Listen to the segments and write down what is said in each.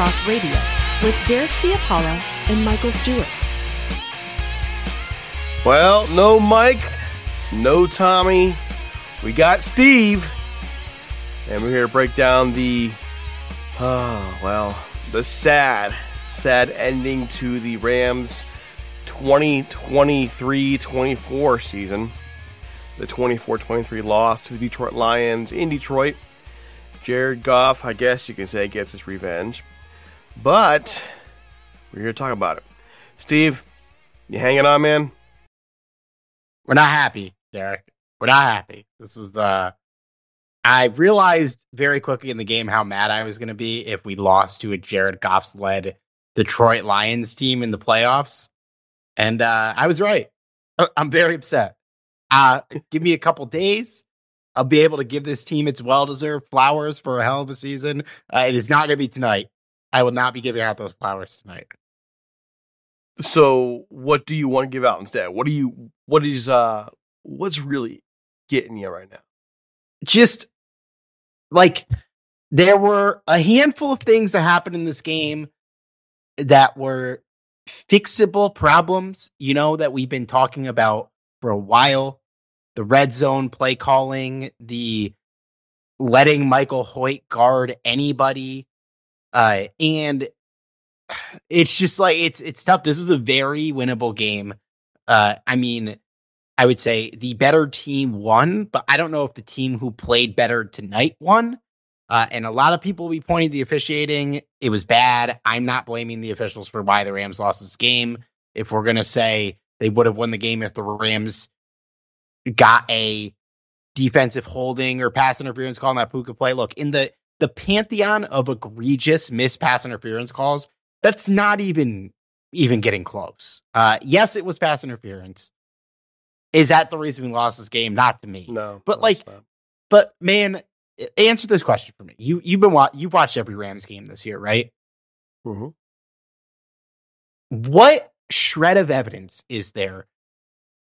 Talk Radio with Derek Ciapala and Michael Stewart. Well, no Mike, no Tommy. We got Steve. And we're here to break down the, oh, well, the sad, sad ending to the Rams 2023 24 season. The 24 23 loss to the Detroit Lions in Detroit. Jared Goff, I guess you can say, gets his revenge. But we're here to talk about it. Steve, you hanging on, man? We're not happy, Derek. We're not happy. This was uh I realized very quickly in the game how mad I was going to be if we lost to a Jared Goff's led Detroit Lions team in the playoffs. And uh I was right. I'm very upset. Uh give me a couple days. I'll be able to give this team its well-deserved flowers for a hell of a season. Uh, it is not going to be tonight. I will not be giving out those flowers tonight. So, what do you want to give out instead? What do you? What is? uh What's really getting you right now? just like there were a handful of things that happened in this game that were fixable problems, you know, that we've been talking about for a while. The red zone play calling, the letting Michael Hoecht guard anybody. Uh, and it's just like it's it's tough. This was a very winnable game. Uh, I mean, I would say the better team won, but I don't know if the team who played better tonight won. Uh, and a lot of people will be pointing the officiating. It was bad. I'm not blaming the officials for why the Rams lost this game. If we're to say they would have won the game if the Rams got a defensive holding or pass interference call on that Puka play, look, in the, the pantheon of egregious missed pass interference calls, that's not even even getting close. Uh, yes, it was pass interference. Is that the reason we lost this game? Not to me. No, But no, like, but man, answer this question for me. You you've been wa- you've watched every Rams game this year, right? Mhm. What shred of evidence is there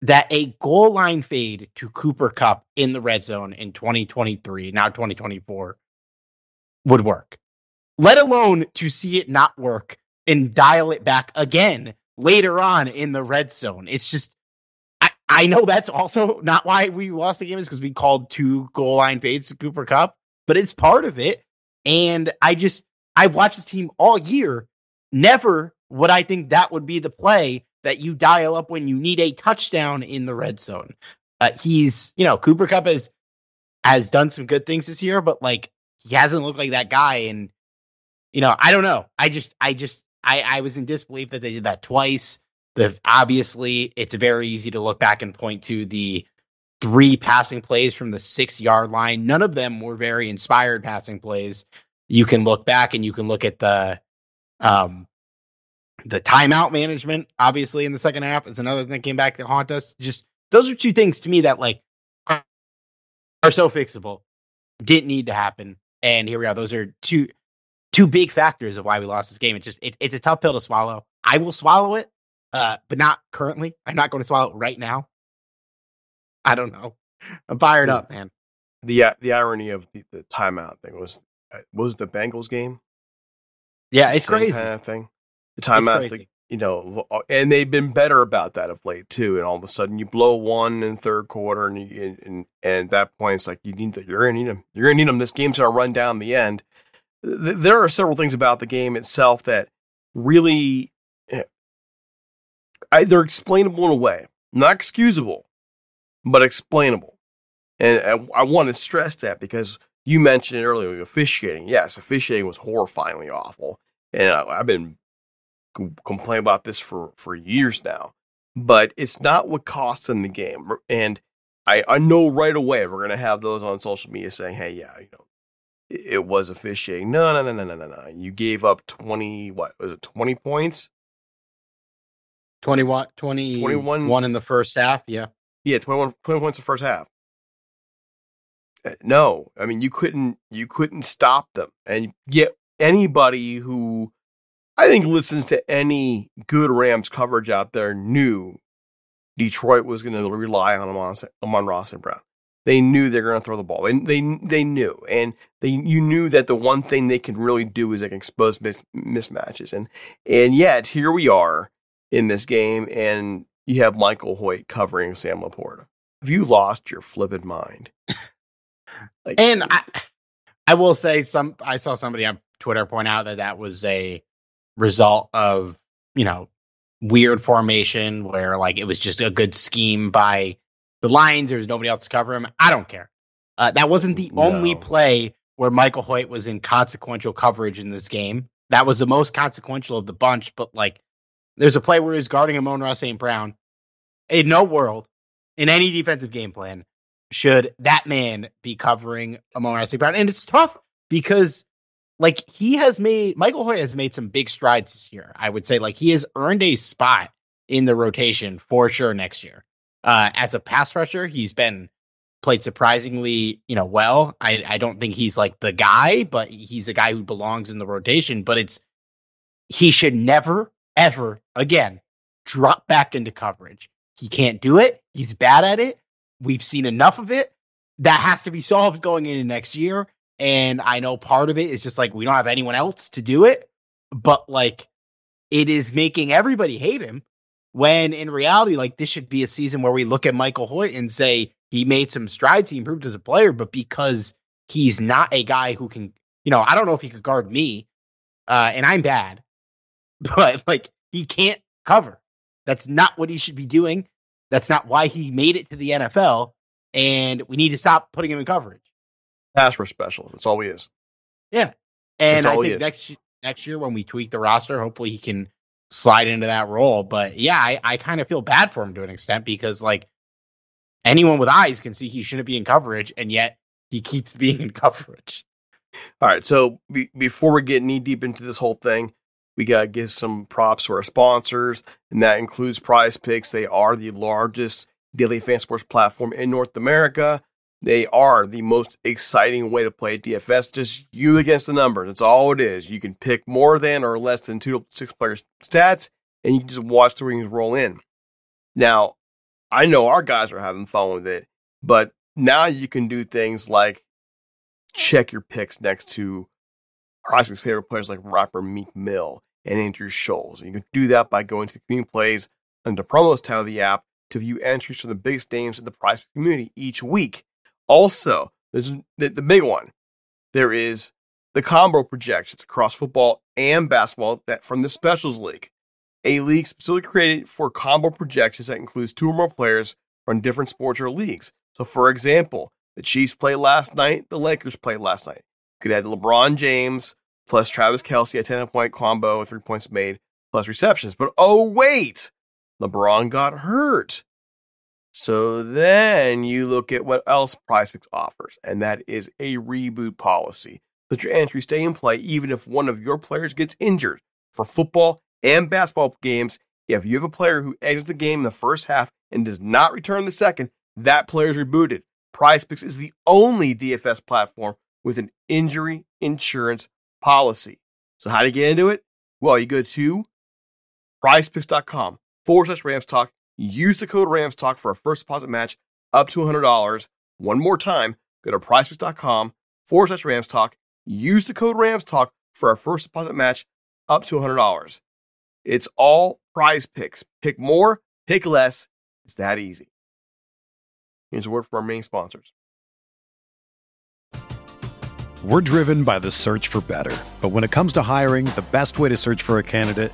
that a goal line fade to Cooper Kupp in the red zone in 2023, now 2024, would work? Let alone to see it not work and dial it back again later on in the red zone. It's just I, I know that's also not why we lost the game is because we called two goal line fades to Cooper Kupp, but it's part of it. And I just I watched this team all year. Never would I think that would be the play that you dial up when you need a touchdown in the red zone. Uh, he's you know Cooper Kupp has has done some good things this year, but like he hasn't looked like that guy. And you know I don't know. I just I just I I was in disbelief that they did that twice. The obviously it's very easy to look back and point to the three passing plays from the six yard line. None of them were very inspired passing plays. You can look back and you can look at the um the timeout management, obviously in the second half is another thing that came back to haunt us. Just those are two things to me that like are, are so fixable. Didn't need to happen. And here we are. Those are two two big factors of why we lost this game. It's just it, it's a tough pill to swallow. I will swallow it uh, but not currently. I'm not going to swallow it right now. I don't know. I'm fired up, man. The uh, the irony of the, the timeout thing was uh, was the Bengals game. Yeah, it's Same crazy. kind of thing. The timeout, crazy. You know, uh, and they've been better about that of late too. And all of a sudden, you blow one in third quarter, and you, and, and at that point, it's like you need to, you're gonna need them. You're gonna need them. This game's gonna run down the end. There are several things about the game itself that really eh, they're explainable in a way, not excusable, but explainable. And I, I want to stress that because you mentioned it earlier, officiating. Yes, officiating was horrifyingly awful, and I've been c- complaining about this for for years now. But it's not what costs in the game, and I I know right away we're gonna have those on social media saying, "Hey, yeah, you know, it, was officiating." No, no, no, no, no, no, no. You gave up twenty. What was it? Twenty points. 21, 20, 21 one in the first half. Yeah. Yeah, 21, 20 points in the first half. Uh, No, I mean you couldn't you couldn't stop them, and yet anybody who I think listens to any good Rams coverage out there knew Detroit was going to rely on Amon, Amon-Ra St. Brown. They knew they were going to throw the ball. They, they they knew, and they you knew that the one thing they can really do is they can expose mis- mismatches, and and yet here we are in this game, and you have Michael Hoecht covering Sam LaPorta. Have you lost your flippin' mind? Like, And I, I will say some. I saw somebody on Twitter point out that that was a result of you know weird formation where like it was just a good scheme by the Lions. There was nobody else to cover him. I don't care. Uh, that wasn't the only No. play where Michael Hoecht was in consequential coverage in this game. That was the most consequential of the bunch. But like, there's a play where he's guarding Amon-Ra St. Brown. In no world, in any defensive game plan, should that man be covering Amon-Ra St. Brown. And it's tough because like he has made Michael Hoecht has made some big strides this year. I would say like he has earned a spot in the rotation for sure next year. Uh, as a pass rusher, he's been played surprisingly, you know, well. I, I don't think he's like the guy, but he's a guy who belongs in the rotation. But it's he should never, ever again drop back into coverage. He can't do it. He's bad at it. We've seen enough of it. That has to be solved going into next year. And I know part of it is just like we don't have anyone else to do it, but like it is making everybody hate him when in reality, like this should be a season where we look at Michael Hoecht and say he made some strides, he improved as a player, but because he's not a guy who can, you know, I don't know if he could guard me, uh, and I'm bad, but like he can't cover. That's not what he should be doing. That's not why he made it to the NFL, and we need to stop putting him in coverage. Pass rush special. That's all he is. Yeah, and I think next next year when we tweak the roster, hopefully he can slide into that role. But yeah, I, I kind of feel bad for him to an extent because like anyone with eyes can see he shouldn't be in coverage, and yet he keeps being in coverage. All right, so be, before we get knee deep into this whole thing, we got to give some props to our sponsors, and that includes PrizePicks. They are the largest daily fan sports platform in North America. They are the most exciting way to play DFS. Just you against the numbers. That's all it is. You can pick more than or less than two to six players' stats, and you can just watch the rings roll in. Now, I know our guys are having fun with it, but now you can do things like check your picks next to Horace's favorite players like rapper Meek Mill and Andrew Schulz. And you can do that by going to the community plays under promos tab of the app, to view entries from the biggest names in the prize community each week. Also, there's the, the big one. There is the combo projections across football and basketball that from the Specials League, a league specifically created for combo projections that includes two or more players from different sports or leagues. So, for example, the Chiefs played last night, the Lakers played last night. You could add LeBron James plus Travis Kelce, a 10 point combo, three points made, plus receptions. But oh, wait, LeBron got hurt. So then you look at what else PrizePicks offers, and that is a reboot policy. Let your entries stay in play even if one of your players gets injured. For football and basketball games, if you have a player who exits the game in the first half and does not return the second, that player is rebooted. PrizePicks is the only DFS platform with an injury insurance policy. So how do you get into it? Well, you go to prizepicks.com forward slash Rams Talk. Use the code Rams Talk for a first deposit match up to $100. One more time, go to prizepicks.com forward slash Rams Talk. Use the code Rams Talk for a first deposit match up to $100. It's all PrizePicks. Pick more, pick less. It's that easy. Here's a word from our main sponsors. We're driven by the search for better. But when it comes to hiring, the best way to search for a candidate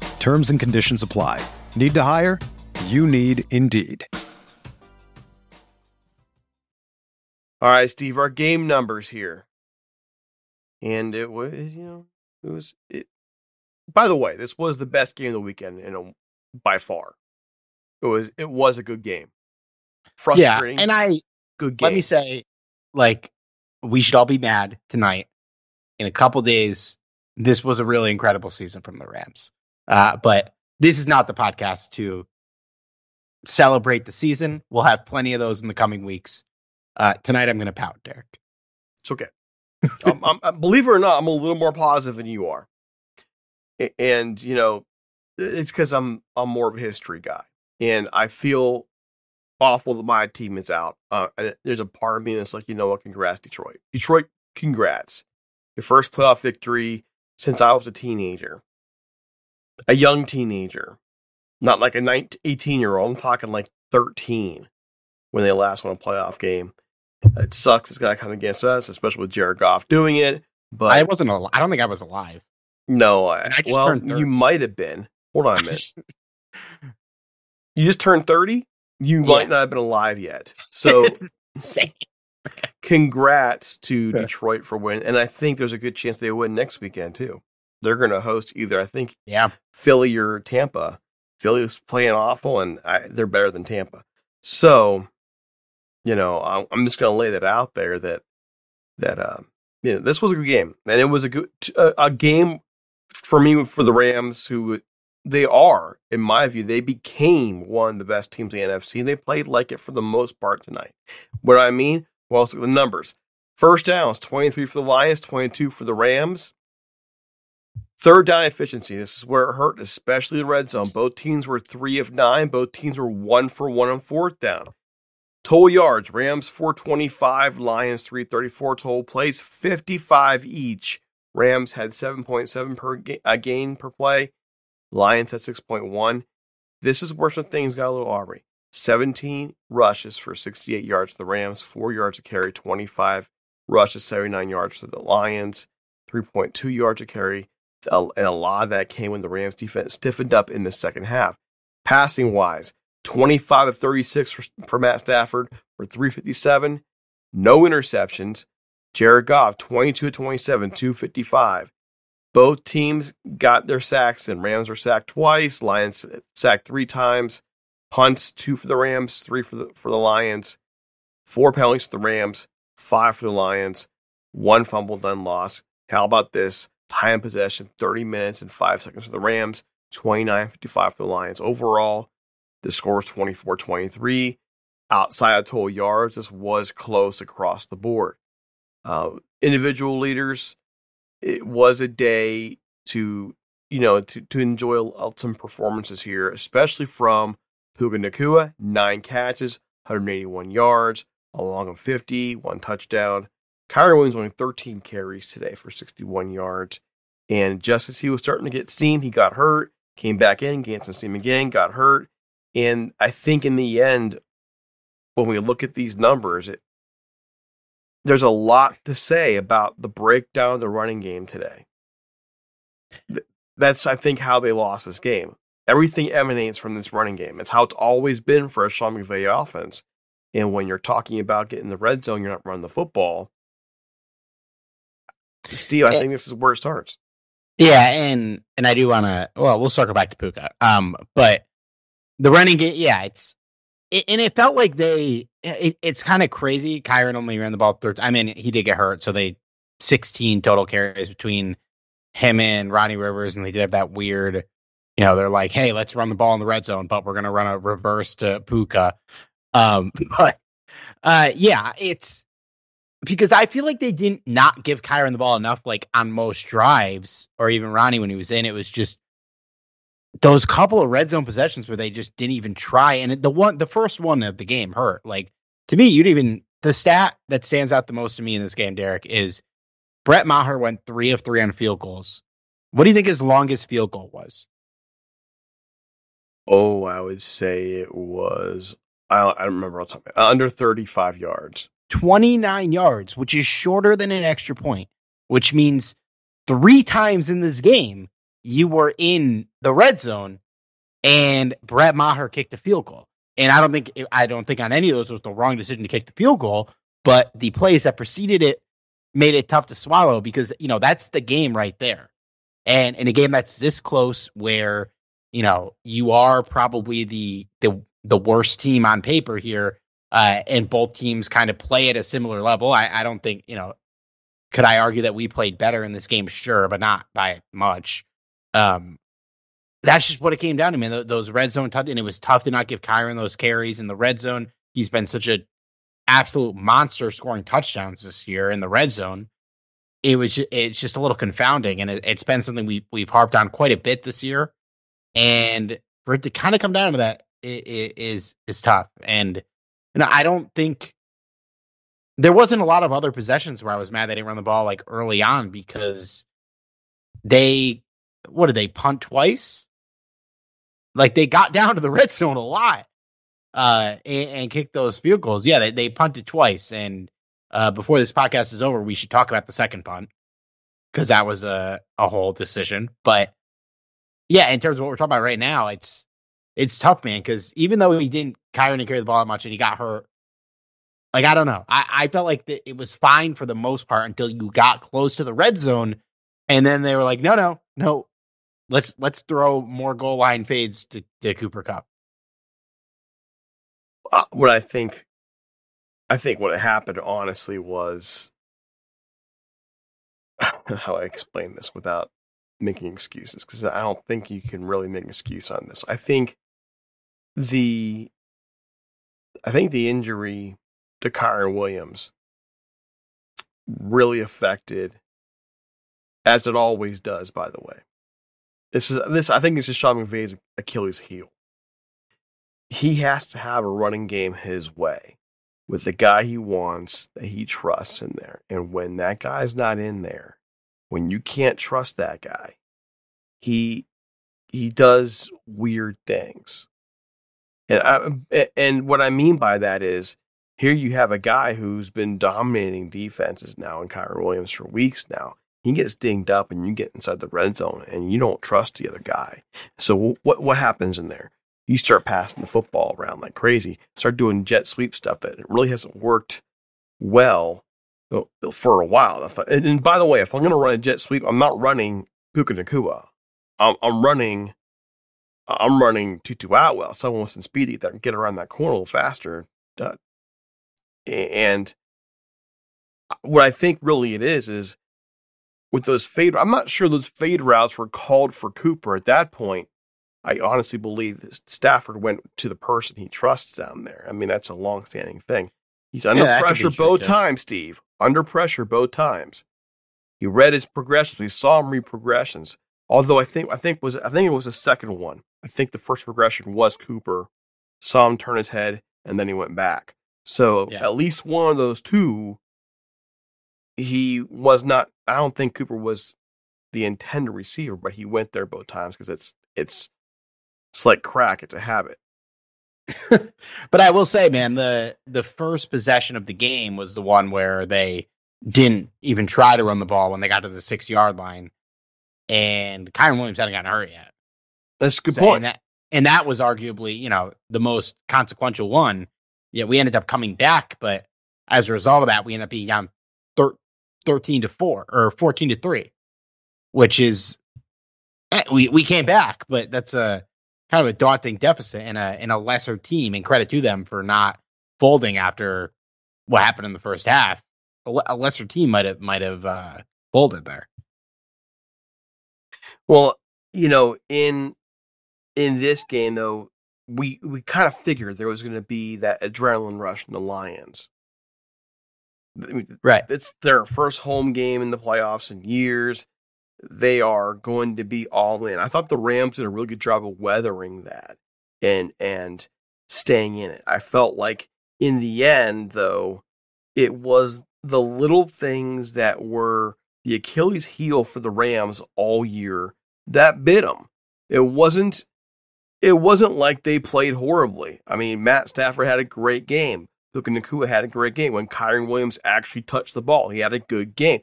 Terms and conditions apply. Need to hire? You need Indeed. All right, Steve, our game numbers here. And it was, you know, it was it by the way, this was the best game of the weekend, you know, by far. It was it was a good game. Frustrating. Yeah, and I good game. let me say, like, we should all be mad tonight. In a couple days, this was a really incredible season from the Rams. Uh, but this is not the podcast to celebrate the season. We'll have plenty of those in the coming weeks. Uh, tonight, I'm going to pout, Derek. It's okay. um, I'm, I'm, believe it or not, I'm a little more positive than you are, and you know, it's because I'm I'm more of a history guy, and I feel awful that my team is out. Uh, there's a part of me that's like, you know what? Congrats, Detroit. Detroit, congrats. Your first playoff victory since I was a teenager, a young teenager, not like a 19, 18 year old. I'm talking like 13 when they last won a playoff game. It sucks. It's got to come against us, especially with Jared Goff doing it. But I wasn't. Al- I don't think I was alive. No, I, I well, you might have been. Hold on a minute. you just turned 30? You yeah. might not have been alive yet. So, congrats to Detroit for winning. And I think there's a good chance they win next weekend, too. They're going to host either, I think, yeah, Philly or Tampa. Philly Philly's playing awful, and I, they're better than Tampa. So, you know, I'm, I'm just going to lay that out there that that uh, you know this was a good game, and it was a good a, a game for me for the Rams, who they are, in my view, they became one of the best teams in the NFC, and they played like it for the most part tonight. What I mean? Well, let's look at the numbers. First downs, 23 for the Lions, 22 for the Rams. Third down efficiency. This is where it hurt, especially the red zone. Both teams were three of nine. Both teams were one for one on fourth down. Total yards, Rams 425, Lions 334. Total plays, 55 each. Rams had 7.7 per ga- a gain per play. Lions had 6.1. This is where some things got a little awry. 17 rushes for 68 yards for the Rams, 4 yards to carry, 25 rushes, 79 yards for the Lions, 3.2 yards to carry. And a lot of that came when the Rams defense stiffened up in the second half. Passing wise, 25 of 36 for, for Matt Stafford for 357, no interceptions. Jared Goff, 22 27, 255. Both teams got their sacks, and Rams were sacked twice. Lions sacked three times. Punts, two for the Rams, three for the for the Lions. Four penalties for the Rams, five for the Lions. One fumble, then loss. How about this? Time possession, 30 minutes and five seconds for the Rams, 29 55 for the Lions. Overall, the score was 24 23. Outside of total yards, this was close across the board. Uh, individual leaders, it was a day to you know to to enjoy some performances here, especially from Puka Nacua, nine catches, 181 yards, along of 50, one touchdown. Kyren Williams only 13 carries today for 61 yards. And just as he was starting to get steam, he got hurt, came back in, gained some steam again, got hurt. And I think in the end, when we look at these numbers, it, there's a lot to say about the breakdown of the running game today. That's, I think, how they lost this game. Everything emanates from this running game. It's how it's always been for a Sean McVay offense. And when you're talking about getting the red zone, you're not running the football. Steve, I it, eh think this is where it starts. Yeah, and and I do want to. Well, we'll circle back to Puka. Um, but the running game, yeah, it's it, and it felt like they. It, it's kind of crazy. Kyren only ran the ball third. I mean, he did get hurt, so they sixteen total carries between him and Ronnie Rivers, and they did have that weird. You know, they're like, "Hey, let's run the ball in the red zone, but we're going to run a reverse to Puka." Um, but uh, yeah, it's because I feel like they didn't not give Kyren the ball enough, like on most drives, or even Ronnie when he was in. It was just those couple of red zone possessions where they just didn't even try. And the one, the first one of the game hurt. Like to me, you'd even the stat that stands out the most to me in this game, Derek, is Brett Maher went three of three on field goals. What do you think his longest field goal was? Oh, I would say it was. I don't, remember the time. Under thirty-five yards. 29 yards, which is shorter than an extra point, which means three times in this game you were in the red zone and Brett Maher kicked the field goal. And I don't think I don't think on any of those was the wrong decision to kick the field goal, but the plays that preceded it made it tough to swallow because you know that's the game right there. And in a game that's this close where you know you are probably the the the worst team on paper here uh, and both teams kind of play at a similar level. I, I don't think you know. Could I argue that we played better in this game? Sure, but not by much. Um, that's just what it came down to, man. Those red zone touch, and it was tough to not give Kyren those carries in the red zone. He's been such a absolute monster scoring touchdowns this year in the red zone. It was it's just a little confounding, and it, it's been something we we've harped on quite a bit this year. And for it to kind of come down to that it, it is is tough. And and I don't think there wasn't a lot of other possessions where I was mad they didn't run the ball like early on because they what did they punt twice? Like they got down to the red zone a lot uh, and, and kicked those field goals. Yeah, they, they punted twice. And uh, before this podcast is over, we should talk about the second punt because that was a, a whole decision. But yeah, in terms of what we're talking about right now, it's it's tough, man, because even though he didn't Kyren didn't carry the ball that much and he got hurt, like I don't know. I, I felt like the, it was fine for the most part until you got close to the red zone, and then they were like, no, no, no, let's let's throw more goal line fades to, to Cooper Kupp. Uh, what I think, I think what happened honestly was how I explain this without making excuses because I don't think you can really make an excuse on this. I think the I think the injury to Kyren Williams really affected, as it always does, by the way. This is this I think this is Sean McVay's Achilles heel. He has to have a running game his way with the guy he wants that he trusts in there. And when that guy's not in there, when you can't trust that guy, he he does weird things. And I, and what I mean by that is here you have a guy who's been dominating defenses now in Kyren Williams for weeks now. He gets dinged up and you get inside the red zone and you don't trust the other guy. So what what happens in there? you start passing the football around like crazy. Start doing jet sweep stuff that it really hasn't worked well uh, for a while. And by the way, if I'm going to run a jet sweep, I'm not running Puka Nacua. I'm, I'm running I'm running Tutu Atwell. Someone with some speedy that can get around that corner a little faster. Uh, and what I think really it is is with those fade. I'm not sure those fade routes were called for Cooper at that point. I honestly believe that Stafford went to the person he trusts down there. I mean, that's a long-standing thing. He's under yeah, pressure both times, Steve. Under pressure both times. He read his progressions. We saw him read progressions. Although I think I think was I think it was the second one. I think the first progression was Cooper. Saw him turn his head and then he went back. So yeah. at least one of those two, he was not. I don't think Cooper was the intended receiver, but he went there both times because it's it's it's like crack. It's a habit. but I will say, man, the the first possession of the game was the one where they didn't even try to run the ball when they got to the six yard line and Kyren Williams hadn't gotten hurt yet. That's a good so, point. And that, and that was arguably, you know, the most consequential one. Yeah, we ended up coming back, but as a result of that, we ended up being down thir- 13 to 4 or 14 to 3, which is eh, we we came back, but that's a kind of a daunting deficit in a in a lesser team and credit to them for not folding after what happened in the first half. A, a lesser team might have might have uh, folded there. Well, you know, in in this game though, we we kind of figured there was going to be that adrenaline rush in the Lions. Right. It's their first home game in the playoffs in years. They are going to be all in. I thought the Rams did a really good job of weathering that and and staying in it. I felt like in the end though, it was the little things that were the Achilles heel for the Rams all year that bit them. It wasn't it wasn't like they played horribly. I mean, Matt Stafford had a great game. Puka Nacua had a great game. When Kyren Williams actually touched the ball, he had a good game.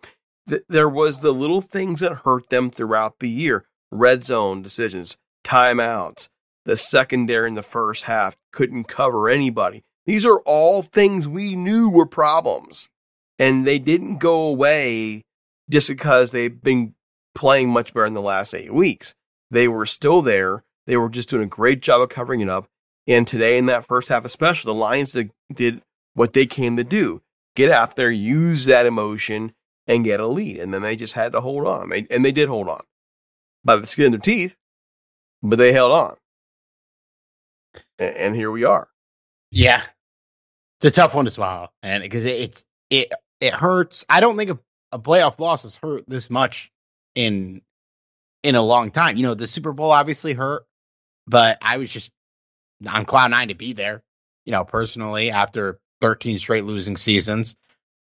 there was the little things that hurt them throughout the year. Red zone decisions, timeouts, the secondary in the first half couldn't cover anybody. These are all things we knew were problems. And they didn't go away just because they've been playing much better in the last eight weeks. They were still there. They were just doing a great job of covering it up. And today, in that first half, especially, the Lions did, what they came to do get out there, use that emotion, and get a lead. And then they just had to hold on. They, and they did hold on by the skin of their teeth, but they held on. And, and here we are. Yeah. It's a tough one to swallow. And because it, it, it, hurts. I don't think a, a playoff loss has hurt this much in in a long time. You know, the Super Bowl obviously hurt, but I was just on cloud nine to be there. You know, personally, after 13 straight losing seasons,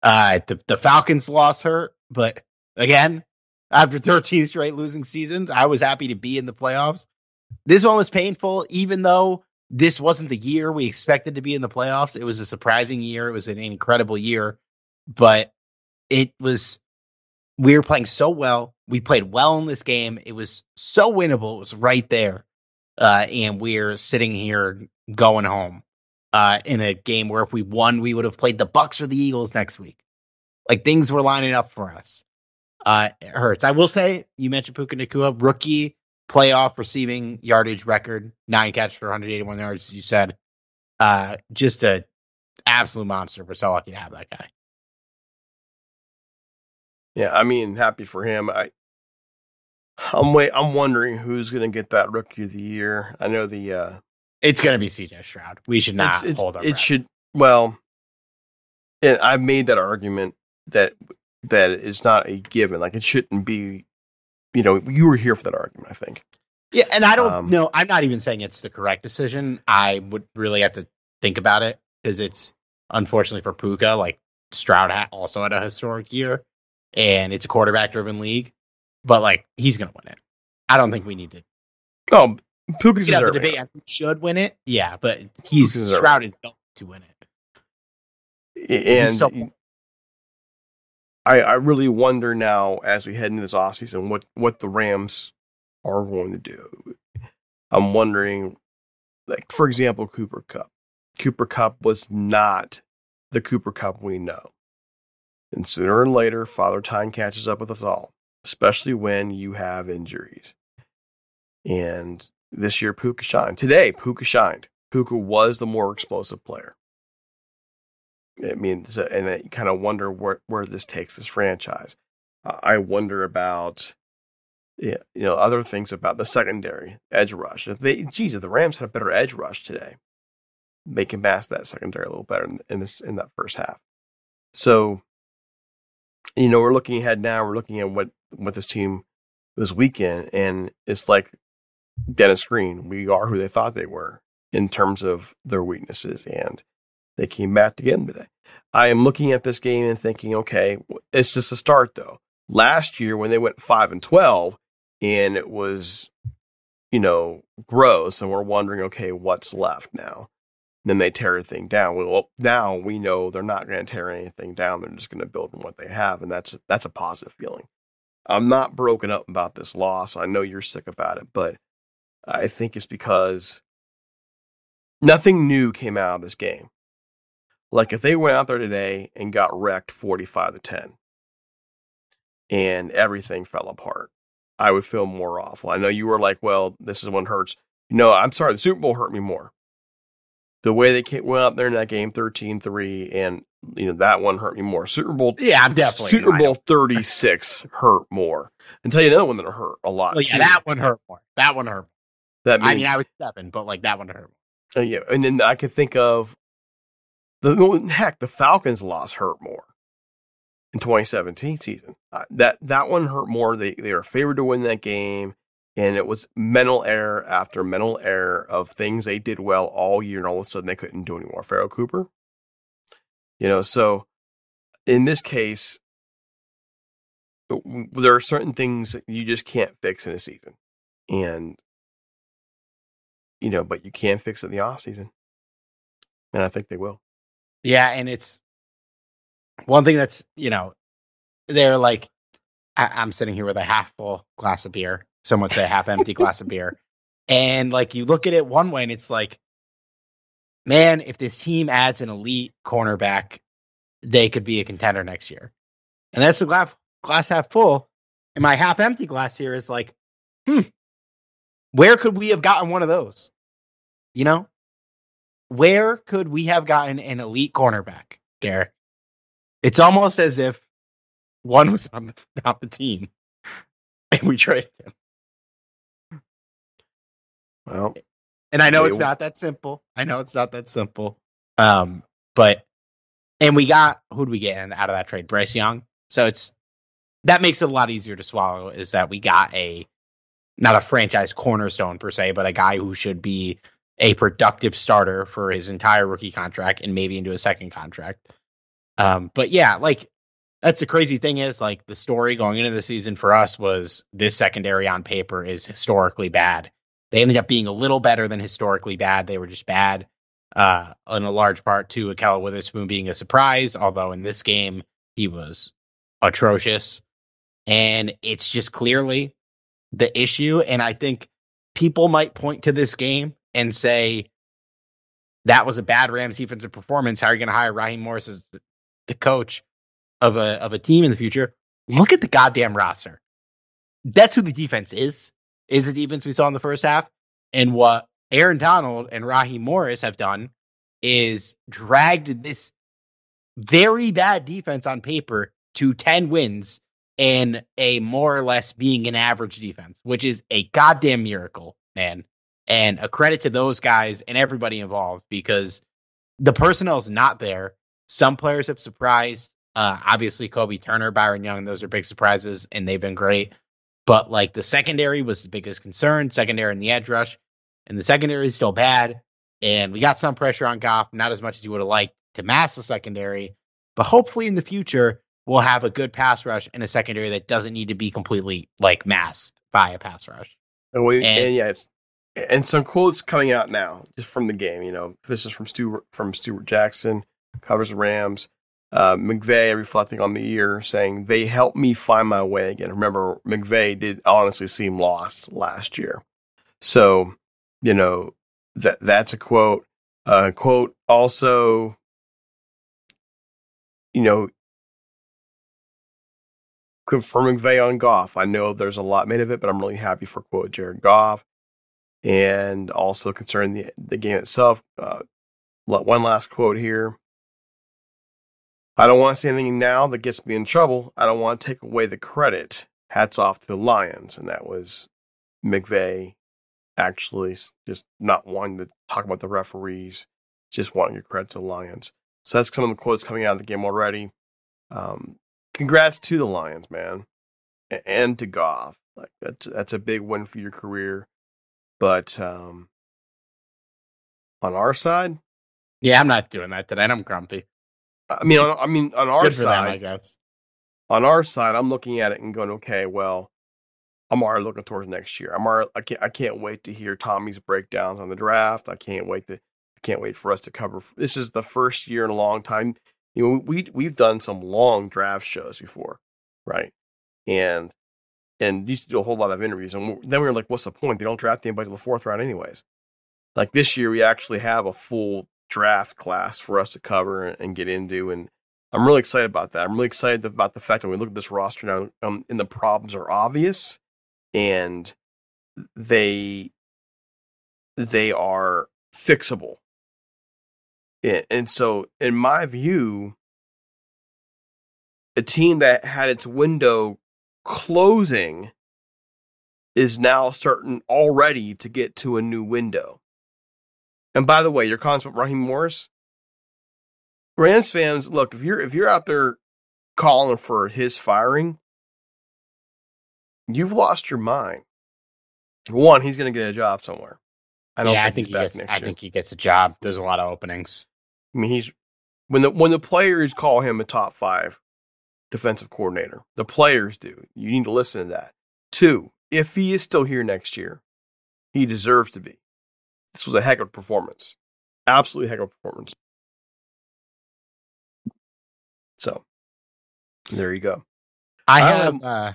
uh, the the Falcons loss hurt, but again, after 13 straight losing seasons, I was happy to be in the playoffs. This one was painful, even though this wasn't the year we expected to be in the playoffs. It was a surprising year. It was an incredible year, but it was we were playing so well. We played well in this game. It was so winnable. It was right there. Uh, and we're sitting here going home uh, in a game where if we won, we would have played the Bucks or the Eagles next week. Like things were lining up for us. Uh, it hurts. I will say, you mentioned Puka Nacua, rookie playoff receiving yardage record, nine catches for 181 yards, as you said. Uh, just a absolute monster. We're so lucky to have that guy. Yeah, I mean, happy for him. I, I'm wait. I'm wondering who's going to get that Rookie of the Year. I know the. uh It's going to be C.J. Stroud. We should not it's, hold our. It breath. should. Well, and I've made that argument that that is not a given. Like it shouldn't be. You know, you were here for that argument. I think. Yeah, and I don't um, know. I'm not even saying it's the correct decision. I would really have to think about it because it's unfortunately for Puka, like Stroud also had a historic year and it's a quarterback driven league. But like he's gonna win it. I don't think we need to. Oh, Puka's the debate. Who should win it? Yeah, but he's Stroud is going to win it. And still- I I really wonder now as we head into this offseason what what the Rams are going to do. I'm wondering like for example, Cooper Kupp. Cooper Kupp was not the Cooper Kupp we know. And sooner or later, Father Time catches up with us all, especially when you have injuries. And this year, Puka shined. Today, Puka shined. Puka was the more explosive player. I mean, and I kind of wonder where, where this takes this franchise. I wonder about you know, other things about the secondary edge rush. If they, geez, if the Rams had a better edge rush today, they can mask that secondary a little better in, in this in that first half. So, you know, we're looking ahead now. We're looking at what what this team this weekend, and it's like Dennis Green. We are who they thought they were in terms of their weaknesses, and they came back to get them today. I am looking at this game and thinking, okay, it's just a start though. Last year, when they went five and twelve, and it was, you know, gross. And we're wondering, okay, what's left now? Then they tear everything down. Well, now we know they're not going to tear anything down. They're just going to build on what they have, and that's that's a positive feeling. I'm not broken up about this loss. I know you're sick about it, but I think it's because nothing new came out of this game. Like if they went out there today and got wrecked 45 to 10 and everything fell apart, I would feel more awful. I know you were like, well, this is one hurts. No, I'm sorry. The Super Bowl hurt me more. The way they came, went out there in that game 13 3, and, you know, that one hurt me more. Super Bowl, yeah, I'm definitely Super Bowl 36 hurt more. And tell you another one that hurt a lot. Well, yeah, too. that one hurt more. That one hurt. That I mean, I was seven, but like that one hurt. Uh, yeah, and then I could think of the heck, the Falcons loss hurt more in 2017 season. Uh, that that one hurt more. They they were favored to win that game, and it was mental error after mental error of things they did well all year, and all of a sudden they couldn't do anymore. Pharoh Cooper, you know. So in this case, there are certain things that you just can't fix in a season, and you know, but you can fix it in the off season, and I think they will. Yeah, and it's one thing that's you know they're like I, am sitting here with a half full glass of beer some would say half empty glass of beer. And like you look at it one way and it's like man if this team adds an elite cornerback they could be a contender next year. And that's the glass glass half full. And my half empty glass here is like hmm where could we have gotten one of those? You know? Where could we have gotten an elite cornerback Derek? It's almost as if one was on the, on the team and we traded him. Well, and I know it's not that simple. I know it's not that simple. Um, but and we got who'd we get in out of that trade? Bryce Young. So it's that makes it a lot easier to swallow. Is that we got a not a franchise cornerstone per se, but a guy who should be a productive starter for his entire rookie contract and maybe into a second contract. Um, but yeah, like that's the crazy thing is like the story going into the season for us was this secondary on paper is historically bad. They ended up being a little better than historically bad. They were just bad. Uh, in a large part to Ahkello Witherspoon being a surprise, although in this game he was atrocious. And it's just clearly the issue. And I think people might point to this game and say that was a bad Rams defensive performance. How are you going to hire Raheem Morris as the coach of a of a team in the future, look at the goddamn roster. That's who the defense is. Is the defense we saw in the first half, and what Aaron Donald and Raheem Morris have done is dragged this very bad defense on paper to 10 wins and a more or less being an average defense, which is a goddamn miracle, man. And a credit to those guys and everybody involved because the personnel is not there. Some players have surprised. Uh, obviously, Kobie Turner, Byron Young, those are big surprises, and they've been great. But like the secondary was the biggest concern, secondary and the edge rush, and the secondary is still bad. And we got some pressure on Goff, not as much as you would have liked to mask the secondary, but hopefully in the future we'll have a good pass rush and a secondary that doesn't need to be completely like masked by a pass rush. And, we, and, and yeah, it's and some quotes coming out now just from the game. You know, this is from Stu from Stewart Jackson covers the Rams. Uh, McVay reflecting on the year, saying they helped me find my way again. Remember, McVay did honestly seem lost last year, so you know that that's a quote. Uh, quote also, you know, for McVay on Goff. I know there's a lot made of it, but I'm really happy for quote Jared Goff, and also concerning the the game itself. Uh, one last quote here. I don't want to say anything now that gets me in trouble. I don't want to take away the credit. Hats off to the Lions, and that was McVay actually just not wanting to talk about the referees, just wanting to credit to the Lions. So that's some of the quotes coming out of the game already. Um, congrats to the Lions, man, and to Goff. Like that's that's a big win for your career. But um, on our side, yeah, I'm not doing that tonight. I'm grumpy. I mean, on, I mean, on our side, them, I guess. On our side, I'm looking at it and going, okay, well, I'm already looking towards next year. I'm already, I can't, I can't wait to hear Tommy's breakdowns on the draft. I can't wait to, I can't wait for us to cover. This is the first year in a long time. You know, we we've done some long draft shows before, right? And and used to do a whole lot of interviews, and then we were like, what's the point? They don't draft anybody in the fourth round, anyways. Like this year, we actually have a full draft class for us to cover and get into. And I'm really excited about that. I'm really excited about the fact that we look at this roster now um, and the problems are obvious and they they are fixable. And so, in my view, a team that had its window closing is now certain already to get to a new window. And by the way, your comments about Raheem Morris, Rams fans, look if you're if you're out there calling for his firing, you've lost your mind. One, he's going to get a job somewhere. I don't. Yeah, think I think he gets, I year. think he gets a job. There's a lot of openings. I mean, he's when the when the players call him a top five defensive coordinator, the players do. You need to listen to that. Two, if he is still here next year, he deserves to be. This was a heck of a performance. Absolutely heck of a performance. So there you go. I have um, uh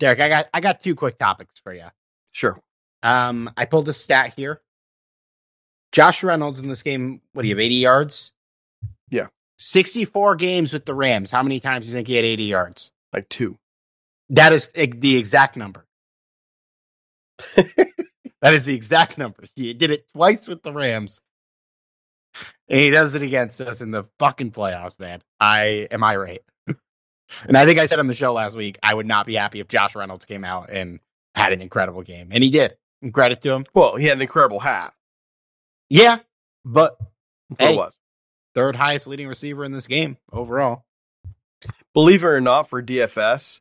Derek, I got I got two quick topics for you. Sure. Um I pulled a stat here. Josh Reynolds in this game, what do you have, 80 yards? Yeah. 64 games with the Rams. How many times do you think he had 80 yards? Like two. That is the exact number. That is the exact number. He did it twice with the Rams. And he does it against us in the fucking playoffs, man. I am I right? and I think I said on the show last week, I would not be happy if Josh Reynolds came out and had an incredible game. And he did. And credit to him. Well, he had an incredible half. Yeah, but hey, was. third highest leading receiver in this game overall. Believe it or not, for DFS,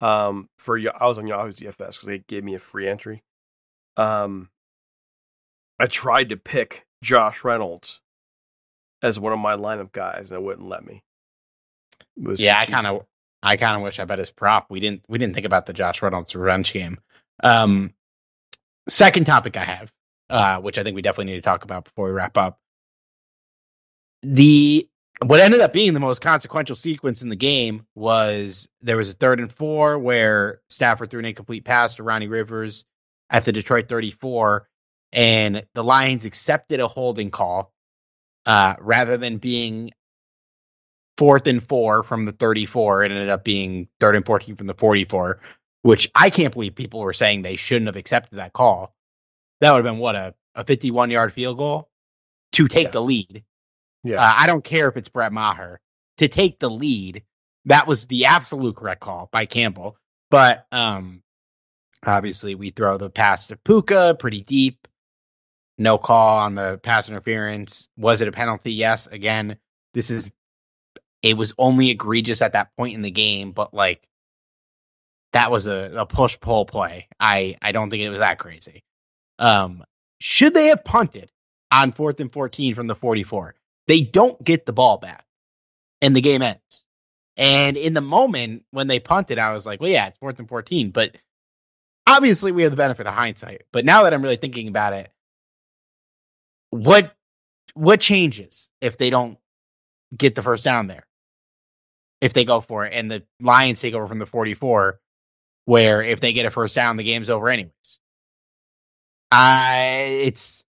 um, for I was on Yahoo's DFS because they gave me a free entry. Um, I tried to pick Josh Reynolds as one of my lineup guys, and it wouldn't let me. yeah, I kind of, I kind of wish I bet his prop. We didn't, we didn't think about the Josh Reynolds revenge game. Um, second topic I have, uh, which I think we definitely need to talk about before we wrap up. The what ended up being the most consequential sequence in the game was there was a third and four where Stafford threw an incomplete pass to Ronnie Rivers at the Detroit 34, and the Lions accepted a holding call uh, rather than being fourth and four from the 34. It ended up being third and 14 from the 44, which I can't believe people were saying they shouldn't have accepted that call. That would have been what a, a 51 yard field goal to take yeah. the lead. Yeah. Uh, I don't care if it's Brett Maher to take the lead. That was the absolute correct call by Campbell. But um, Obviously, we throw the pass to Puka pretty deep. No call on the pass interference. Was it a penalty? Yes. Again, this is it was only egregious at that point in the game, but like that was a, a push pull play. I I don't think it was that crazy. Um, should they have punted on fourth and fourteen from the forty four? They don't get the ball back, and the game ends. And in the moment when they punted, I was like, well, yeah, it's fourth and fourteen, but obviously we have the benefit of hindsight, but now that I'm really thinking about it, what what changes if they don't get the first down there? If they go for it and the Lions take over from the 44, where if they get a first down, the game's over anyways. I it's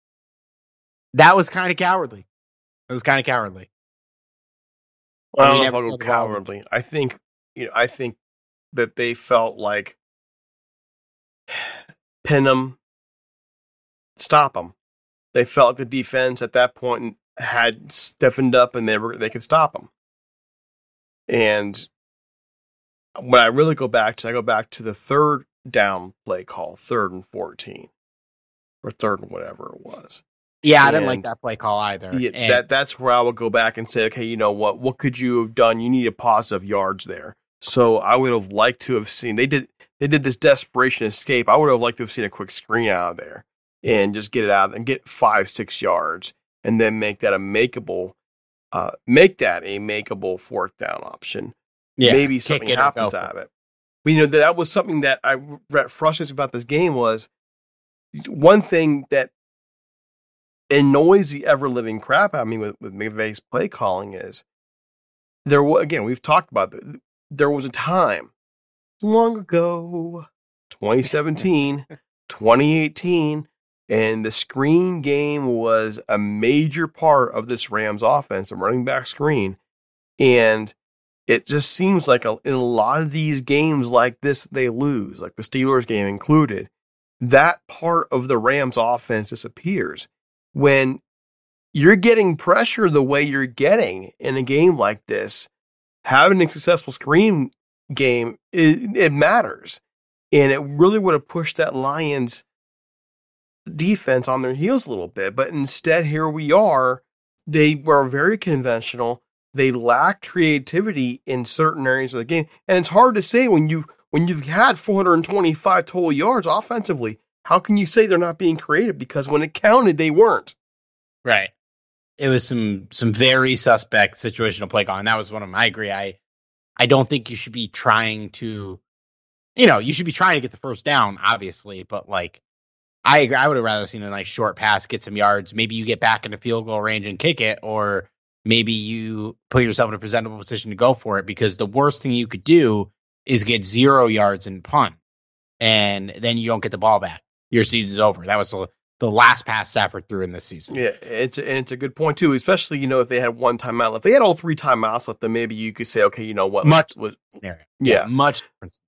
that was kind of cowardly. It was kind of cowardly. Well, I don't know if I'll go cowardly. I think you know. I think that they felt like pin them, stop them. They felt like the defense at that point had stiffened up and they were they could stop them. And when I really go back to, I go back to the third down play call, third and fourteen, or third and whatever it was. Yeah, I didn't like that play call either. Yeah, and that that's where I would go back and say, okay, you know what? What could you have done? You need a positive yards there. So I would have liked to have seen they did they did this desperation escape. I would have liked to have seen a quick screen out of there and just get it out and get five six yards and then make that a makeable uh, make that a makeable fourth down option. Yeah, maybe something happens out of it. But you know that was something that I frustrated about this game was one thing that annoys the ever living crap out of me with, with McVay's play calling is there again we've talked about the, there was a time long ago 2017 2018 and the screen game was a major part of this Rams offense, the running back screen. And it just seems like a, in a lot of these games like this, they lose, like the Steelers game included. That part of the Rams offense disappears when you're getting pressure the way you're getting in a game like this. Having a successful screen game, it, it matters. And it really would have pushed that Lions defense on their heels a little bit. But instead, here we are. They were very conventional. They lack creativity in certain areas of the game, and it's hard to say when you when you've had 425 total yards offensively. How can you say they're not being creative? Because when it counted, they weren't. Right. It was some some very suspect situational play call, and That was one of them. I agree. I I don't think you should be trying to, you know, you should be trying to get the first down, obviously, but like I agree. I would have rather seen a nice short pass, get some yards. Maybe you get back into field goal range and kick it, or maybe you put yourself in a presentable position to go for it. Because the worst thing you could do is get zero yards and punt, and then you don't get the ball back. Your season's over. That was the, the last pass Stafford threw in this season. Yeah, it's and it's a good point too. Especially you know if they had one timeout left, they had all three timeouts left, then maybe you could say, okay, you know what, much was, scenario. Yeah, yeah, much different.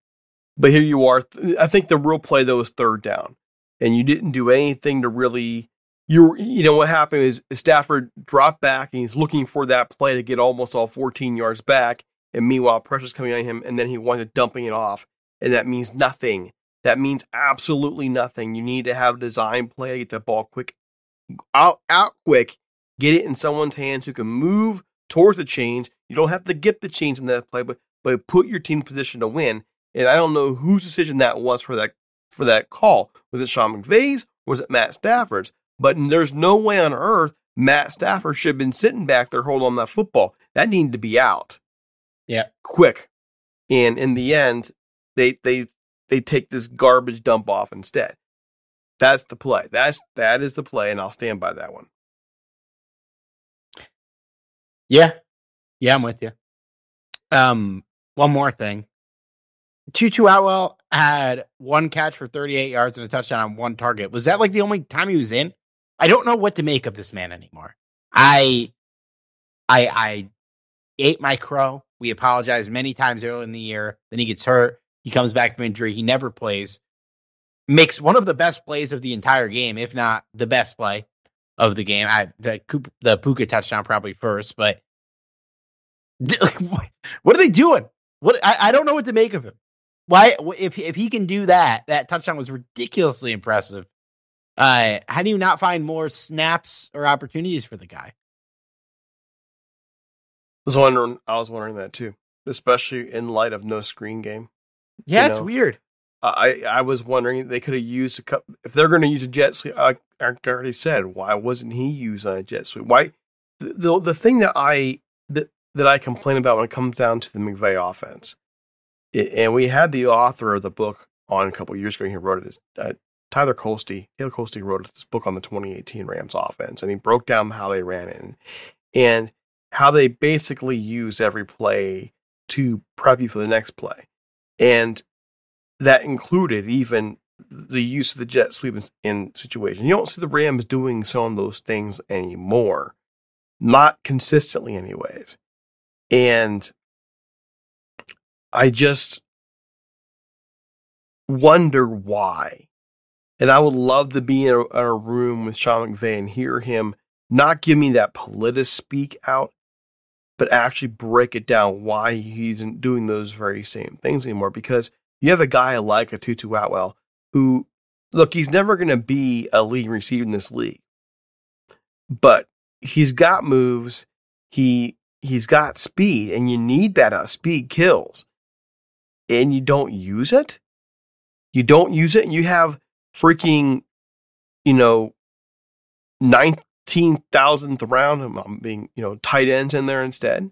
But here you are. I think the real play though is third down and you didn't do anything to really you you know what happened is Stafford dropped back and he's looking for that play to get almost all 14 yards back and meanwhile pressure's coming on him and then he wanted dumping it off and that means nothing that means absolutely nothing you need to have a design play get the ball quick out out quick get it in someone's hands who can move towards the change you don't have to get the change in that play but but put your team in position to win and I don't know whose decision that was for that for that call. Was it Sean McVay's? Was it Matt Stafford's? But there's no way on earth Matt Stafford should have been sitting back there holding on that football. That needed to be out. Yeah. Quick. And in the end, they they they take this garbage dump off instead. That's the play. That's that is the play, and I'll stand by that one. Yeah. Yeah, I'm with you. Um, one more thing. Tutu Atwell had one catch for 38 yards and a touchdown on one target. Was that like the only time he was in? I don't know what to make of this man anymore. I, I, I ate my crow. We apologized many times early in the year. Then he gets hurt. He comes back from injury. He never plays. Makes one of the best plays of the entire game, if not the best play of the game. I the the Puka touchdown probably first, but what are they doing? What I, I don't know what to make of him. Why if if he can do that, that touchdown was ridiculously impressive. Uh, how do you not find more snaps or opportunities for the guy? I was wondering. I was wondering that too, especially in light of no screen game. Yeah, you it's weird. I I was wondering they could have used a couple, if they're going to use a jet sweep. I, I already said why wasn't he used on a jet sweep? Why the, the the thing that I that that I complain about when it comes down to the McVay offense and we had the author of the book on a couple years ago. He wrote it. Uh, Tyler Colsty. Taylor Colsty wrote this book on the 2018 Rams offense, and he broke down how they ran it and, and how they basically use every play to prep you for the next play, and that included even the use of the jet sweep in, in situations. You don't see the Rams doing some of those things anymore, not consistently, anyways. And I just wonder why. And I would love to be in a, in a room with Sean McVay and hear him not give me that politis speak out, but actually break it down why he isn't doing those very same things anymore. Because you have a guy like a Tutu Atwell who, look, he's never going to be a leading receiver in this league, but he's got moves. He he's got speed, and you need that. Uh, speed kills, and you don't use it. You don't use it. And you have freaking, you know, ninth 15,000th round. I'm being, you know, tight ends in there instead.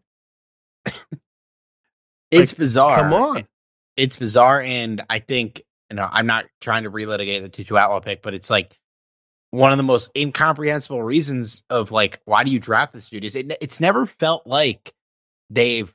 it's like, bizarre. Come on. It's bizarre. And I think, you know, I'm not trying to relitigate the Tutu Atwell pick, but it's like one of the most incomprehensible reasons of like, why do you draft this dude? Is it, it's never felt like they've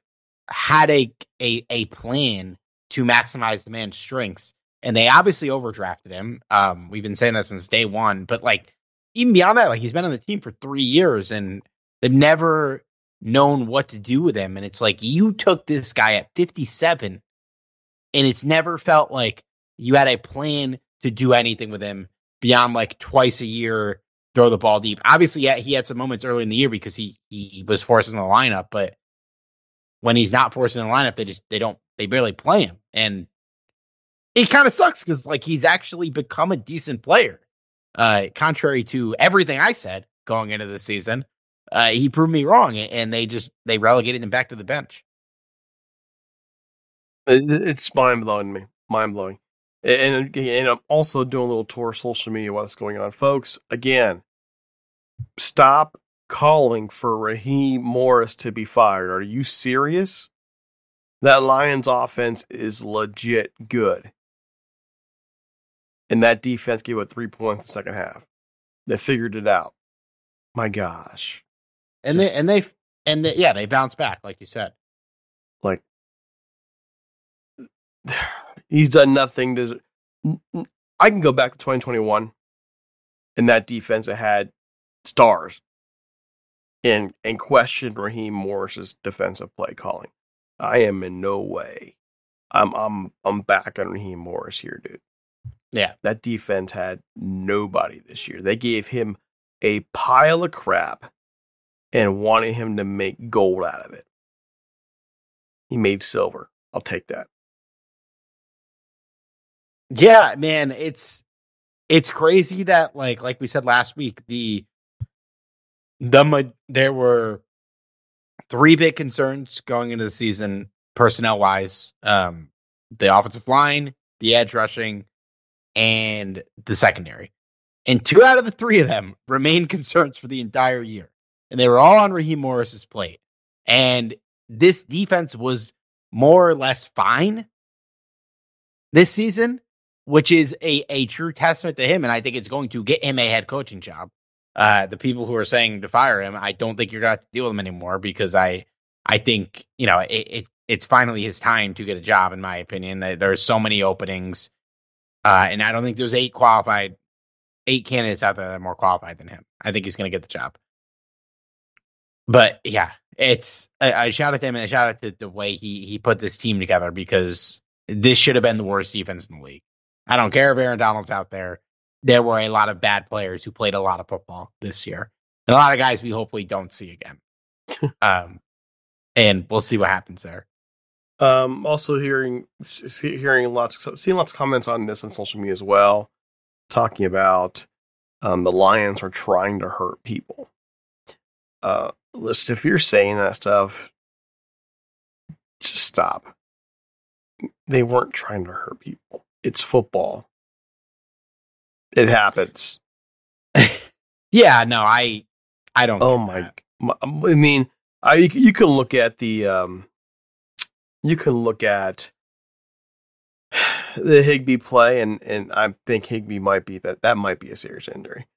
had a, a, a plan to maximize the man's strengths. And they obviously overdrafted him. Um, we've been saying that since day one, but like, even beyond that like he's been on the team for 3 years and they've never known what to do with him and it's like you took this guy at 57 and it's never felt like you had a plan to do anything with him beyond like twice a year throw the ball deep. Obviously, yeah, he had some moments early in the year because he he was forcing the lineup, but when he's not forcing the lineup, they just they don't they barely play him, and it kind of sucks because like he's actually become a decent player. Uh, contrary to everything I said going into the season, uh, he proved me wrong, and they just they relegated him back to the bench. It's mind blowing me, mind blowing. And, and I'm also doing a little tour social media what's going on. Folks, again, stop calling for Raheem Morris to be fired. Are you serious? That Lions offense is legit good. And that defense gave up three points in the second half. They figured it out. My gosh. And Just, they and they and they, yeah, they bounced back, like you said. Like he's done nothing to. I can go back to 2021, and that defense had stars, and and question Raheem Morris's defensive play calling. I am in no way. I'm I'm I'm back on Raheem Morris here, dude. Yeah, that defense had nobody this year. They gave him a pile of crap and wanted him to make gold out of it. He made silver. I'll take that. Yeah, man, it's it's crazy that like like we said last week, the the there were three big concerns going into the season personnel wise. Um the offensive line, the edge rushing, and the secondary. And two out of the three of them remained concerns for the entire year. And they were all on Raheem Morris's plate. And this defense was more or less fine this season which is a, a true testament to him. And I think it's going to get him a head coaching job. Uh, the people who are saying to fire him, I don't think you're going to have to deal with him anymore because I, I think, you know, it, it it's finally his time to get a job, in my opinion. There's so many openings. Uh, and I don't think there's eight qualified, eight candidates out there that are more qualified than him. I think he's going to get the job. But yeah, it's I, I shout at him and I shout out to the way he he put this team together because this should have been the worst defense in the league. I don't care if Aaron Donald's out there. There were a lot of bad players who played a lot of football this year. And a lot of guys we hopefully don't see again. um, and we'll see what happens there. Um, also hearing hearing lots seeing lots of comments on this on social media as well, talking about um, the Lions are trying to hurt people. Uh, listen, if you're saying that stuff, just stop. They weren't trying to hurt people it's football. It happens. yeah, no, I, I don't. Oh my, my, I mean, I you can look at the, um, you can look at the Higbee play, and and I think Higbee might be that that might be a serious injury.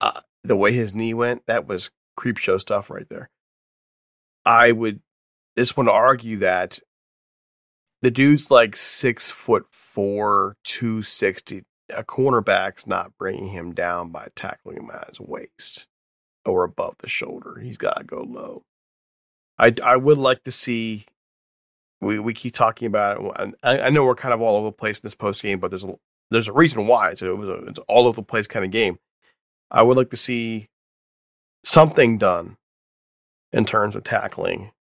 Uh, the way his knee went, that was creep show stuff right there. I would just want to argue that the dude's like six foot four, 260. A cornerback's not bringing him down by tackling him at his waist or above the shoulder. He's got to go low. I, I would like to see. We we keep talking about it. I, I know we're kind of all over the place in this post game, but there's a, there's a reason why. It's, it was a, it's all over the place kind of game. I would like to see something done in terms of tackling.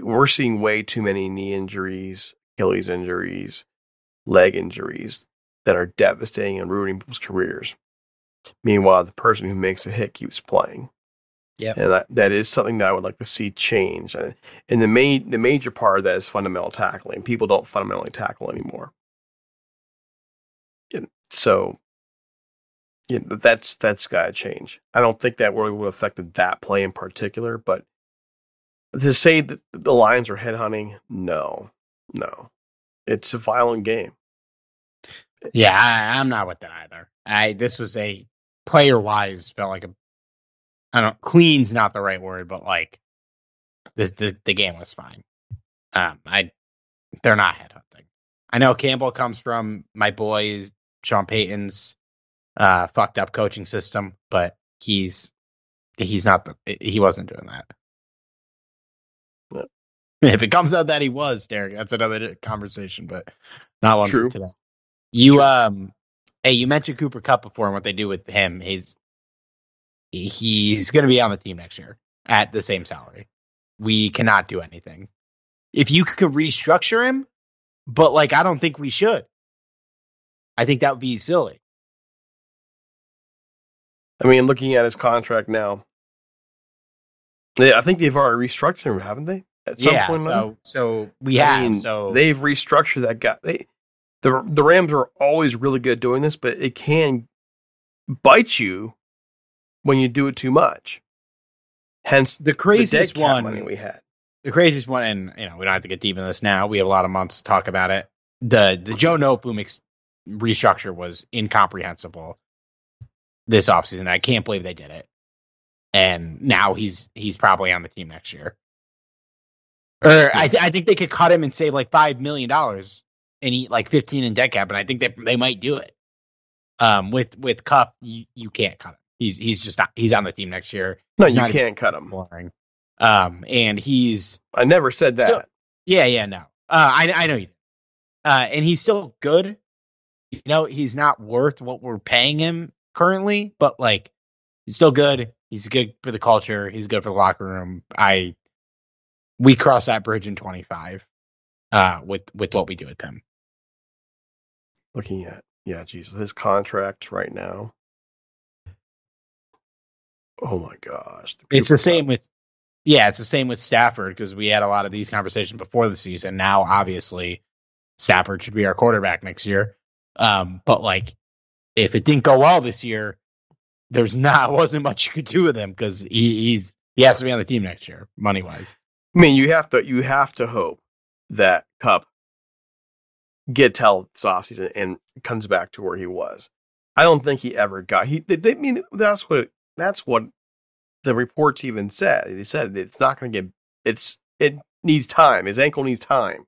We're seeing way too many knee injuries, Achilles injuries, leg injuries that are devastating and ruining people's careers. Meanwhile, the person who makes the hit keeps playing. Yeah, and that, that is something that I would like to see change. And the main, the major part of that is fundamental tackling. People don't fundamentally tackle anymore. And so, yeah, that's that's got to change. I don't think that really would have affected that play in particular, but to say that the Lions are headhunting, no, no, it's a violent game. Yeah, I, I'm not with that either. I this was a player wise felt like a I don't clean's not the right word, but like the the, the game was fine. Um, I they're not headhunting. I know Campbell comes from my boy Sean Payton's uh, fucked up coaching system, but he's he's not the he wasn't doing that. If it comes out that he was, Derek, that's another conversation, but not one True. today. You True. um, hey, you mentioned Cooper Kupp before and what they do with him. He's he's going to be on the team next year at the same salary. We cannot do anything. If you could restructure him, but like I don't think we should. I think that would be silly. I mean, looking at his contract now, yeah, I think they've already restructured him, haven't they? At some yeah, point, so so we I have mean, so they've restructured that guy. They, the the Rams are always really good doing this, but it can bite you when you do it too much. Hence, the craziest cat one we had. the craziest one, and you know we don't have to get deep into this now. We have a lot of months to talk about it. The the Joe Noteboom ex- restructure was incomprehensible this offseason. I can't believe they did it. And now he's he's probably on the team next year. Or I, th- I think they could cut him and save like five million dollars and eat like fifteen in dead cap, and I think they they might do it. Um, with with Kupp, you, you can't cut him. He's he's just not. He's on the team next year. No, He's you can't cut him. boring. Um, and he's I never said that. Still- yeah, yeah, no. Uh, I I know you. Uh, and he's still good. You know, he's not worth what we're paying him currently, but like, he's still good. He's good for the culture. He's good for the locker room. I we cross that bridge in twenty five. Uh, with with what we do with him. Looking at yeah, Jesus, his contract right now. Oh my gosh, It's the same with yeah, it's the same with Stafford because we had a lot of these conversations before the season. Now, obviously, Stafford should be our quarterback next year. Um, but like, if it didn't go well this year, there's not wasn't much you could do with him because he, he's he has to be on the team next year, money wise. I mean, you have to you have to hope that Kupp gets held this offseason and comes back to where he was. I don't think he ever got he. They, they I mean that's what that's what the reports even said. He said it's not going to get it's it needs time. His ankle needs time.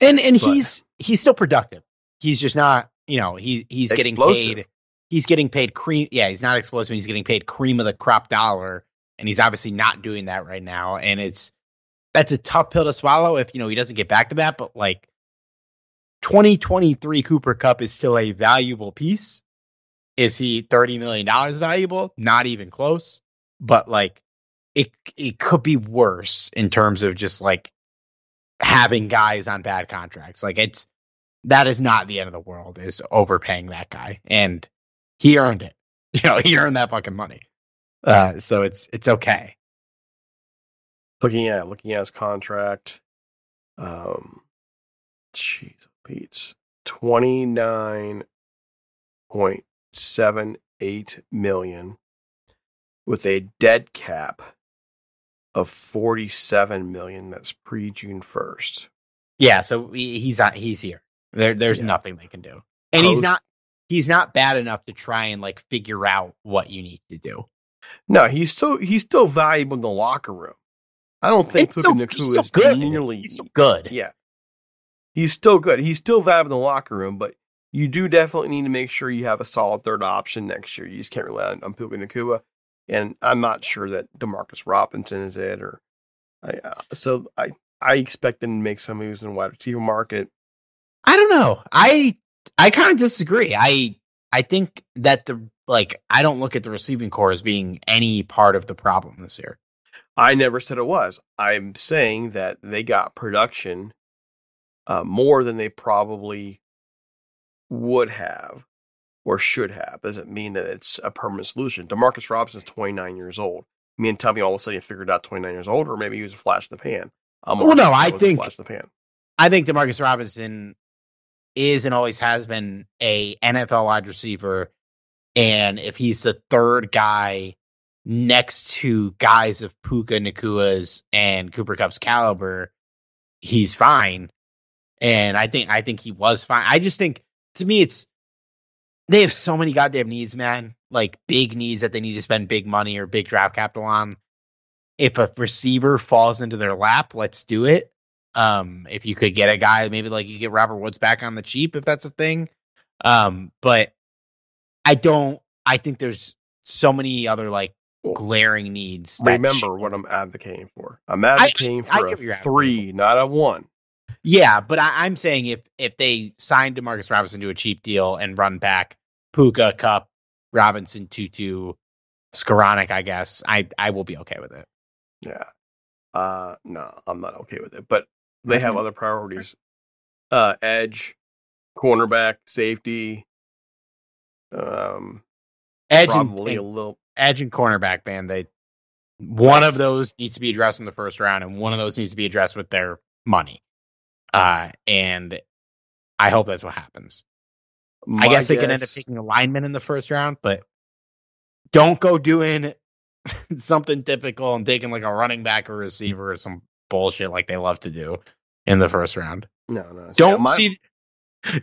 And and But- he's he's still productive. He's just not, you know, he he's getting Explosive. paid. He's getting paid cream. Yeah, he's not explosive. He's getting paid cream of the crop dollar, and he's obviously not doing that right now. And it's that's a tough pill to swallow if you know he doesn't get back to that. But like, 2023 Cooper Kupp is still a valuable piece. Is he 30 million dollars valuable? Not even close. But like, it it could be worse in terms of just like having guys on bad contracts. Like it's that is not the end of the world. Is overpaying that guy, and he earned it. You know, he earned that fucking money. Uh, so it's it's okay. Looking at looking at his contract, um, jeez, Pete's twenty nine point seven eight million with a dead cap of forty seven million. That's pre June first. Yeah, so he's not, he's here. There, there's Yeah. nothing they can do, and he's not he's not bad enough to try and like figure out what you need to do. No, he's still he's still valuable in the locker room. I don't think It's still- Puka he's Nacua is good. nearly He's still good. yeah. He's still good. He's still valuable in the locker room, but you do definitely need to make sure you have a solid third option next year. You just can't rely on, on Puka Nacua. And I'm not sure that Demarcus Robinson is it, or I, uh, so I I expect them to make some moves in the wide receiver market. I don't know. I I kind of disagree. I I think that the like I don't look at the receiving core as being any part of the problem this year. I never said it was. I'm saying that they got production uh, more than they probably would have or should have. Doesn't mean that it's a permanent solution. Demarcus Robinson's 29 years old. Me and me all of a sudden figured out 29 years old, or maybe he was a flash in the pan. Um, well, no, I think flash in the pan. I think Demarcus Robinson is and always has been a NFL wide receiver, and if he's the third guy next to guys of Puka Nacua's and Cooper Kupp's caliber, he's fine. And I think I think he was fine. I just think to me it's they have so many goddamn needs, man. Like big needs that they need to spend big money or big draft capital on. If a receiver falls into their lap, let's do it. Um, if you could get a guy, maybe like you get Robert Woods back on the cheap, if that's a thing. Um, but I don't. I think there's so many other like glaring needs. Remember what I'm advocating for. I'm advocating I, for I a three, not a one. Yeah, but I, am saying if if they sign Demarcus Robinson to a cheap deal and run back Puka, Kupp, Robinson, Tutu, Skowronek, I guess I I will be okay with it. Yeah. Uh no, I'm not okay with it. But they have other priorities. Uh edge, cornerback, safety. Um edge probably and, a little edge and cornerback man. They one of those needs to be addressed in the first round, and one of those needs to be addressed with their money. Uh, and I hope that's what happens. My I guess, guess they can end up taking a lineman in the first round, but don't go doing something typical and taking like a running back or receiver or some bullshit like they love to do in the first round. No, no. Don't my... see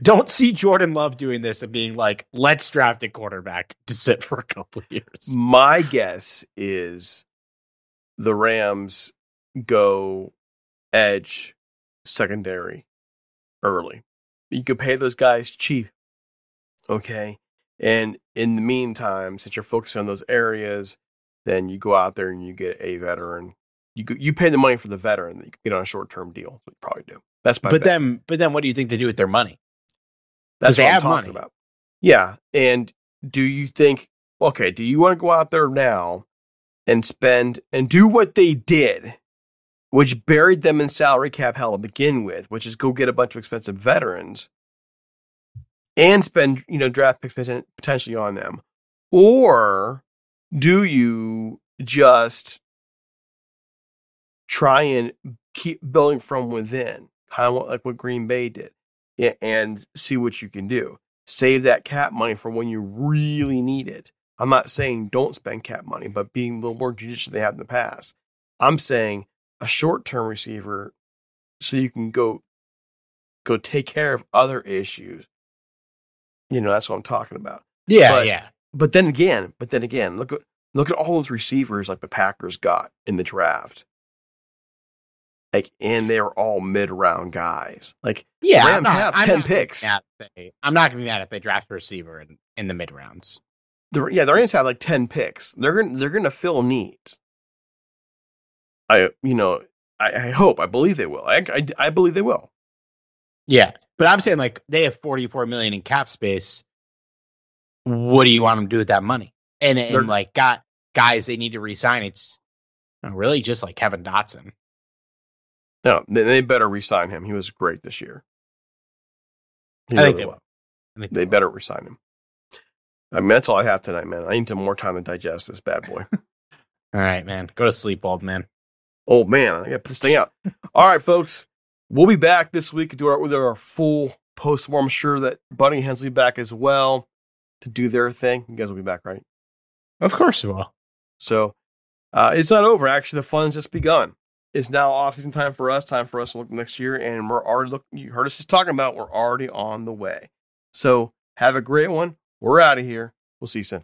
don't see Jordan Love doing this and being like, let's draft a quarterback to sit for a couple years. My guess is the Rams go edge secondary early. You could pay those guys cheap. Okay. And in the meantime, since you're focusing on those areas, then you go out there and you get a veteran. You you pay the money for the veteran that you get on a short term deal. you probably do. That's my but bet. then but then what do you think they do with their money? That's what they have I'm talking money. about. Yeah. And do you think okay, do you want to go out there now and spend and do what they did which buried them in salary cap hell to begin with, which is go get a bunch of expensive veterans and spend, you know, draft picks potentially on them? Or do you just try and keep building from within, kind of like what Green Bay did, and see what you can do? Save that cap money for when you really need it. I'm not saying don't spend cap money, but being a little more judicious than they have in the past. I'm saying a short term receiver so you can go go take care of other issues. You know, that's what I'm talking about. Yeah, but, yeah. But then again, but then again, look at look at all those receivers like the Packers got in the draft. Like, and they were all mid round guys. Like, yeah, Rams not, have I'm 10 picks. They, I'm not going to be mad if they draft a receiver in, in the mid rounds. The, yeah, the Rams have like 10 picks. They're to they're going to fill needs. I, you know, I, I hope, I believe they will. I, I, I believe they will. Yeah, but I'm saying like they have 44 million in cap space. What do you want them to do with that money? And and like got guys they need to resign. It's really just like Kevin Dotson. No, they better resign him. He was great this year. He I, really think they will. I think they, they will. better resign him. I mean, that's all I have tonight, man. I need some more time to digest this bad boy. all right, man. Go to sleep, old man. Oh man, I gotta put this thing out. All right, folks. We'll be back this week to do our with our full post war. I'm sure that Bunny Hensley back as well to do their thing. You guys will be back, right? Of course we will. So uh, it's not over. Actually, the fun's just begun. It's now off season time for us. Time for us to look next year, and we're already looking. You heard us just talking about. We're already on the way. So have a great one. We're out of here. We'll see you soon.